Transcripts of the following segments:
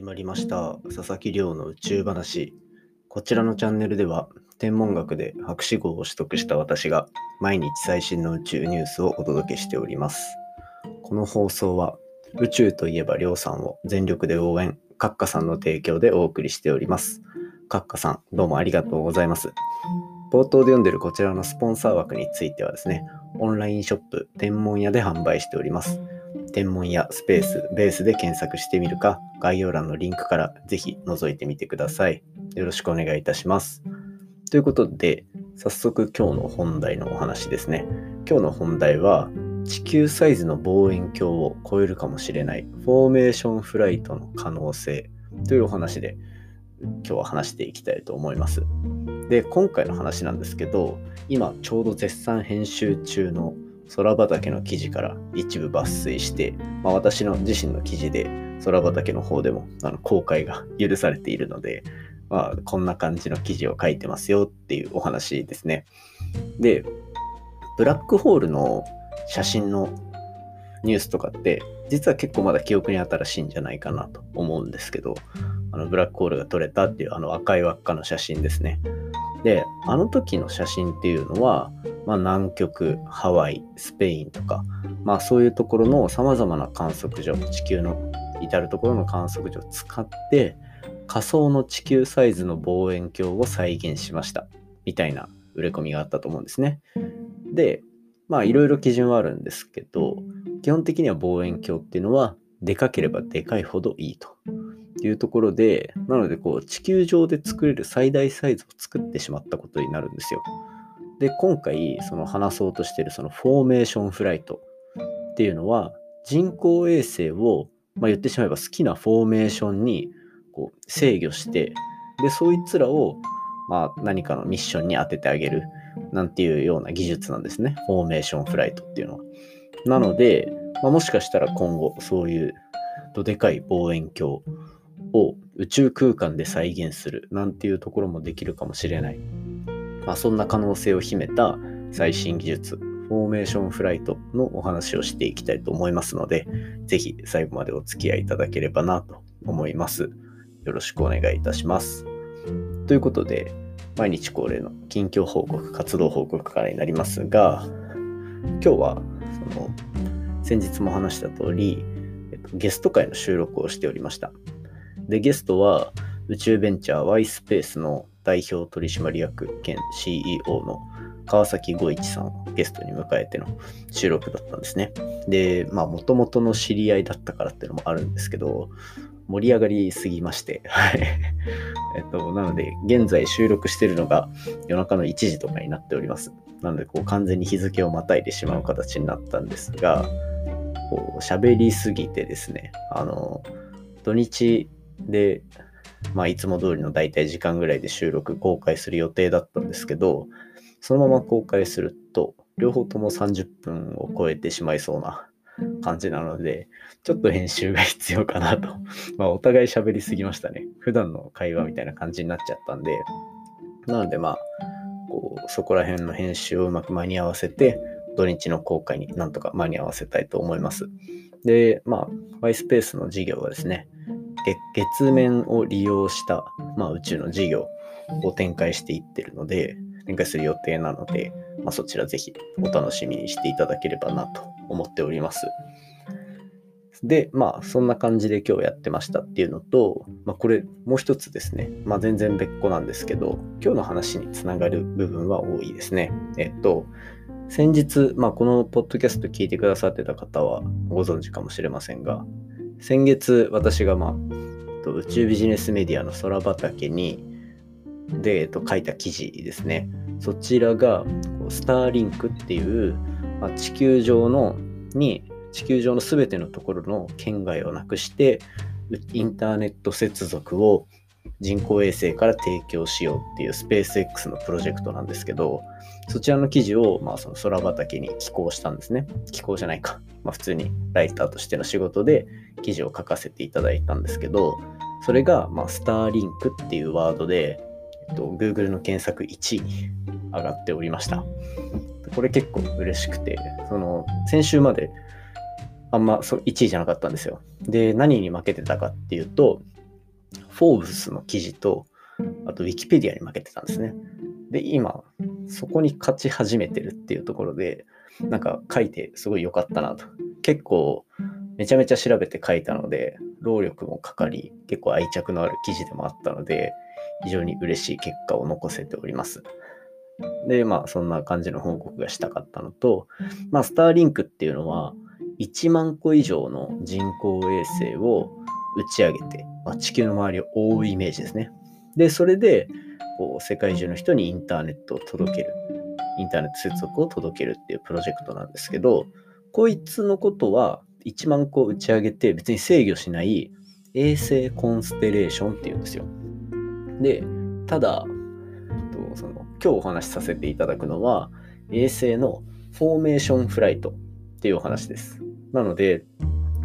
始まりました。佐々木亮の宇宙話。こちらのチャンネルでは天文学で博士号を取得した私が毎日最新の宇宙ニュースをお届けしております。この放送は宇宙といえば亮さんを全力で応援カッカさんの提供でお送りしております。カッカさんどうもありがとうございます。冒頭で読んでるこちらのスポンサー枠についてはですねオンラインショップ天文屋で販売しております。天文やスペース、ベースで検索してみるか、概要欄のリンクからぜひ覗いてみてください。よろしくお願いいたします。ということで、早速今日の本題のお話ですね。今日の本題は、地球サイズの望遠鏡を超えるかもしれないフォーメーションフライトの可能性というお話で今日は話していきたいと思います。で、今回の話なんですけど、今ちょうど絶賛編集中の空畑の記事から一部抜粋して、まあ、私の自身の記事で空畑の方でもあの公開が許されているので、まあ、こんな感じの記事を書いてますよっていうお話ですね。で、ブラックホールの写真のニュースとかって実は結構まだ記憶に新しいんじゃないかなと思うんですけどあのブラックホールが撮れたっていうあの赤い輪っかの写真ですねであの時の写真っていうのはまあ、南極、ハワイ、スペインとか、まあ、そういうところのさまざまな観測所、地球の至るところの観測所を使って、仮想の地球サイズの望遠鏡を再現しました。みたいな売れ込みがあったと思うんですね。で、まあいろいろ基準はあるんですけど、基本的には望遠鏡っていうのはでかければでかいほどいいというところで、なのでこう地球上で作れる最大サイズを作ってしまったことになるんですよ。で、今回、その話そうとしてるそのフォーメーションフライトっていうのは、人工衛星を、まあ、言ってしまえば好きなフォーメーションにこう制御して、で、そいつらを、まあ、何かのミッションに当ててあげるなんていうような技術なんですね。フォーメーションフライトっていうのは。なので、まあ、もしかしたら今後、そういうどでかい望遠鏡を宇宙空間で再現するなんていうところもできるかもしれない。まあ、そんな可能性を秘めた最新技術、フォーメーションフライトのお話をしていきたいと思いますので、ぜひ最後までお付き合いいただければなと思います。よろしくお願いいたします。ということで、毎日恒例の近況報告、活動報告からになりますが、今日はその先日も話した通り、えっと、ゲスト会の収録をしておりました。で、ゲストは宇宙ベンチャー Y スペースの代表取締役兼 CEO の川崎五一さんをゲストに迎えての収録だったんですね。で、まあ、もともとの知り合いだったからっていうのもあるんですけど、盛り上がりすぎまして、はい。えっと、なので、現在収録してるのが夜中の1時とかになっております。なので、こう、完全に日付をまたいでしまう形になったんですが、こう、喋りすぎてですね、あの、土日でまあ、いつも通りの大体時間ぐらいで収録公開する予定だったんですけど、そのまま公開すると、両方とも30分を超えてしまいそうな感じなので、ちょっと編集が必要かなと。まあ、お互い喋りすぎましたね。普段の会話みたいな感じになっちゃったんで、なのでまあ、こうそこら辺の編集をうまく間に合わせて、土日の公開になんとか間に合わせたいと思います。で、まあ、MySpace の事業はですね、月面を利用した、まあ、宇宙の事業を展開していってるので、展開する予定なので、まあ、そちらぜひお楽しみにしていただければなと思っております。で、まあ、そんな感じで今日やってましたっていうのと、まあ、これもう一つですね、まあ、全然別個なんですけど、今日の話につながる部分は多いですね。えっと、先日、まあ、このポッドキャスト聞いてくださってた方はご存知かもしれませんが、先月私が、まあ、宇宙ビジネスメディアの空畑にで、えっと、書いた記事ですね。そちらがスターリンクっていう、まあ、地球上のに地球上の全てのところの圏外をなくしてインターネット接続を人工衛星から提供しようっていうスペース X のプロジェクトなんですけど、そちらの記事を、まあ、その空畑に寄稿したんですね。寄稿じゃないか。まあ、普通にライターとしての仕事で記事を書かせていただいたんですけど、それが、まあ、スターリンクっていうワードで、えっと、Google の検索1位に上がっておりました。これ結構嬉しくて、その、先週まであんまそ1位じゃなかったんですよ。で、何に負けてたかっていうと、フォーブスの記事と、あとウィキペディアに負けてたんですね。で、今、そこに勝ち始めてるっていうところで、なんか書いてすごい良かったなと。結構、めちゃめちゃ調べて書いたので、労力もかかり、結構愛着のある記事でもあったので、非常に嬉しい結果を残せております。で、まあ、そんな感じの報告がしたかったのと、まあ、スターリンクっていうのは、1万個以上の人工衛星を打ち上げて、まあ、地球の周りを覆うイメージですね。で、それで、こう、世界中の人にインターネットを届ける、インターネット接続を届けるっていうプロジェクトなんですけど、こいつのことは1万個打ち上げて別に制御しない衛星コンステレーションっていうんですよ。で、ただ、その今日お話しさせていただくのは衛星のフォーメーションフライトっていうお話です。なので、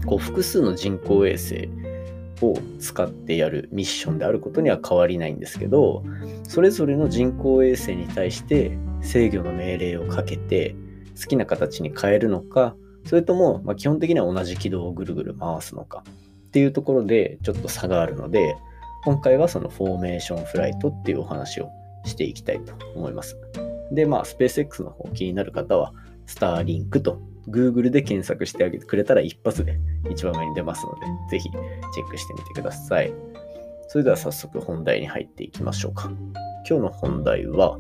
こう複数の人工衛星を使ってやるミッションであることには変わりないんですけど、それぞれの人工衛星に対して制御の命令をかけて好きな形に変えるのか、それとも、ま基本的には同じ軌道をぐるぐる回すのかっていうところでちょっと差があるので、今回はそのフォーメーションフライトっていうお話をしていきたいと思います。で、まあ、スペース X の方気になる方は、スターリンクと Google で検索してあげてくれたら一発で一番上に出ますので、ぜひチェックしてみてください。それでは早速本題に入っていきましょうか。今日の本題は、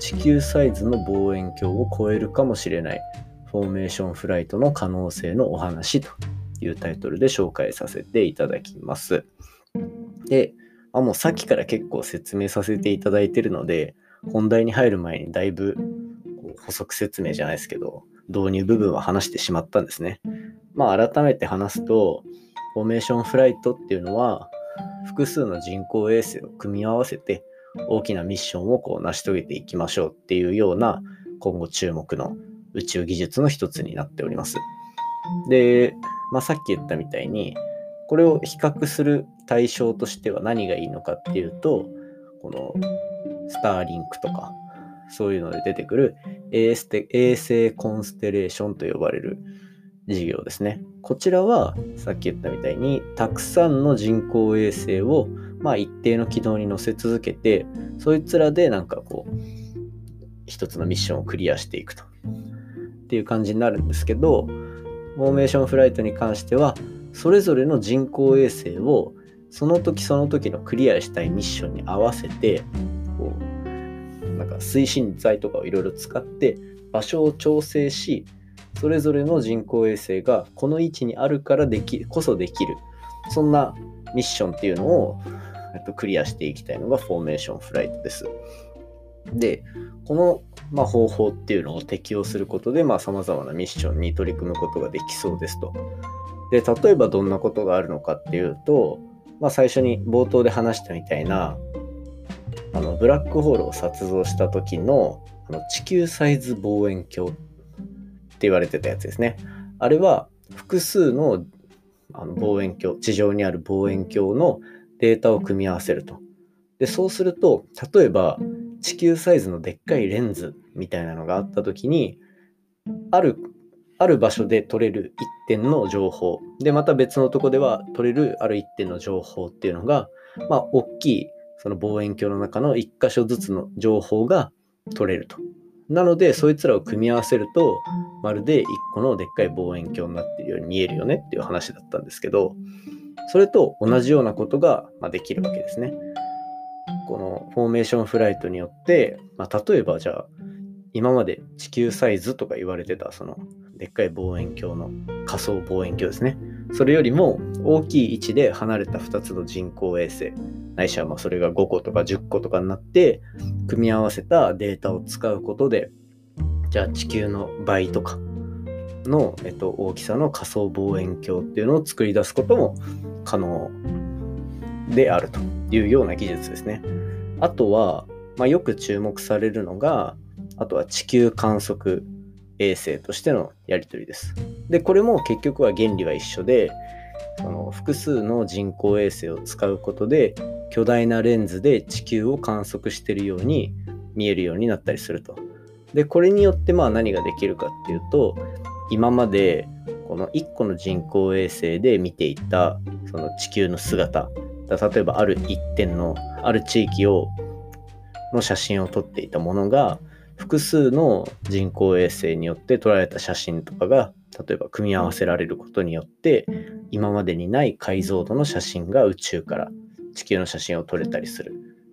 地球サイズの望遠鏡を超えるかもしれないフォーメーションフライトの可能性のお話というタイトルで紹介させていただきます。で、あもうさっきから結構説明させていただいてるので、本題に入る前にだいぶ補足説明じゃないですけど、導入部分は話してしまったんですね。まあ改めて話すと、フォーメーションフライトっていうのは、複数の人工衛星を組み合わせて大きなミッションをこう成し遂げていきましょうっていうような今後注目の宇宙技術の一つになっております。で、まあ、さっき言ったみたいにこれを比較する対象としては何がいいのかっていうとこのスターリンクとかそういうので出てくる衛星コンステレーションと呼ばれる事業ですね。こちらはさっき言ったみたいにたくさんの人工衛星をまあ一定の軌道に乗せ続けてそいつらでなんかこう一つのミッションをクリアしていくとっていう感じになるんですけどフォーメーションフライトに関してはそれぞれの人工衛星をその時その時のクリアしたいミッションに合わせてなんか推進剤とかをいろいろ使って場所を調整しそれぞれの人工衛星がこの位置にあるからできこそできるそんなミッションっていうのをえっとクリアしていきたいのがフォーメーションフライトです。で、この、まあ、方法っていうのを適用することでさ、まあ、様々なミッションに取り組むことができそうですと。で、例えばどんなことがあるのかっていうと、まあ、最初に冒頭で話したみたいな、あの、ブラックホールを撮像した時の、あの地球サイズ望遠鏡って言われてたやつですね。あれは、複数のあの望遠鏡、地上にある望遠鏡のデータを組み合わせると。で、そうすると、例えば、地球サイズのでっかいレンズみたいなのがあった時にあるある場所で取れる一点の情報でまた別のとこでは取れるある一点の情報っていうのがまあ大きいその望遠鏡の中の一箇所ずつの情報が取れると。なのでそいつらを組み合わせるとまるで一個のでっかい望遠鏡になっているように見えるよねっていう話だったんですけどそれと同じようなことができるわけですね。このフォーメーションフライトによって、まあ、例えばじゃあ今まで地球サイズとか言われてたそのでっかい望遠鏡の仮想望遠鏡ですねそれよりも大きい位置で離れた2つの人工衛星ないしはまあそれが5個とか10個とかになって組み合わせたデータを使うことでじゃあ地球の倍とかの、えっと、大きさの仮想望遠鏡っていうのを作り出すことも可能であるというような技術ですね。あとは、まあ、よく注目されるのが、あとは地球観測衛星としてのやり取りです。で、これも結局は原理は一緒で、その複数の人工衛星を使うことで巨大なレンズで地球を観測しているように見えるようになったりすると。で、これによってまあ何ができるかっていうと、今までこの1個の人工衛星で見ていたその地球の姿例えばある一点のある地域をの写真を撮っていたものが複数の人工衛星によって撮られた写真とかが例えば組み合わせられることによって今までにない解像度の写真が宇宙から地球の写真を撮れたりする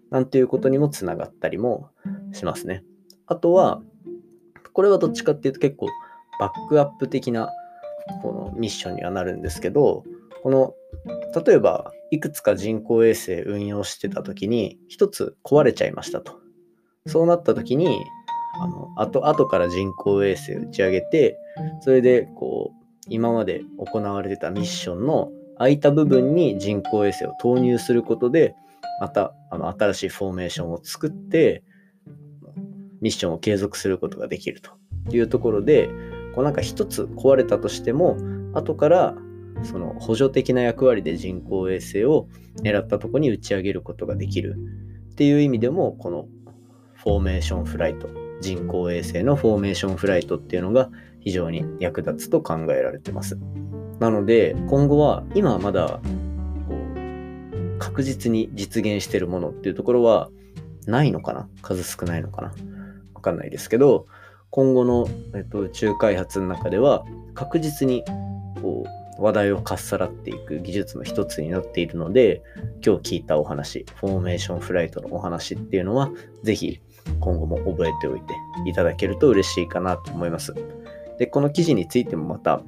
なんていうことにもつながったりもしますね。あとはこれはどっちかっていうと結構バックアップ的なこのミッションにはなるんですけどこの例えばいくつか人工衛星運用してた時に一つ壊れちゃいましたと。そうなった時にあの後後から人工衛星打ち上げてそれでこう今まで行われてたミッションの空いた部分に人工衛星を投入することでまたあの新しいフォーメーションを作ってミッションを継続することができるというところでこうなんか一つ壊れたとしても後からその補助的な役割で人工衛星を狙ったとこに打ち上げることができるっていう意味でもこのフォーメーションフライト人工衛星のフォーメーションフライトっていうのが非常に役立つと考えられてます。なので今後は今はまだこう確実に実現してるものっていうところはないのかな？数少ないのかな？わかんないですけど今後の、えっと、宇宙開発の中では確実にこう話題をかっさらっていく技術の一つになっているので、今日聞いたお話、フォーメーションフライトのお話っていうのは、ぜひ今後も覚えておいていただけると嬉しいかなと思います。で、この記事についてもまた、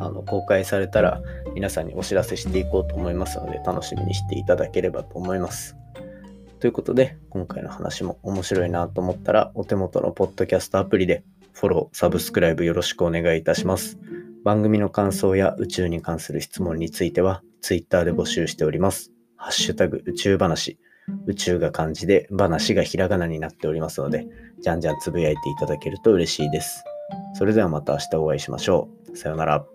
あの公開されたら皆さんにお知らせしていこうと思いますので、楽しみにしていただければと思います。ということで、今回の話も面白いなと思ったら、お手元のポッドキャストアプリでフォロー、サブスクライブよろしくお願いいたします。番組の感想や宇宙に関する質問については、Twitter で募集しております。ハッシュタグ宇宙話。宇宙が漢字で、話がひらがなになっておりますので、じゃんじゃんつぶやいていただけると嬉しいです。それではまた明日お会いしましょう。さようなら。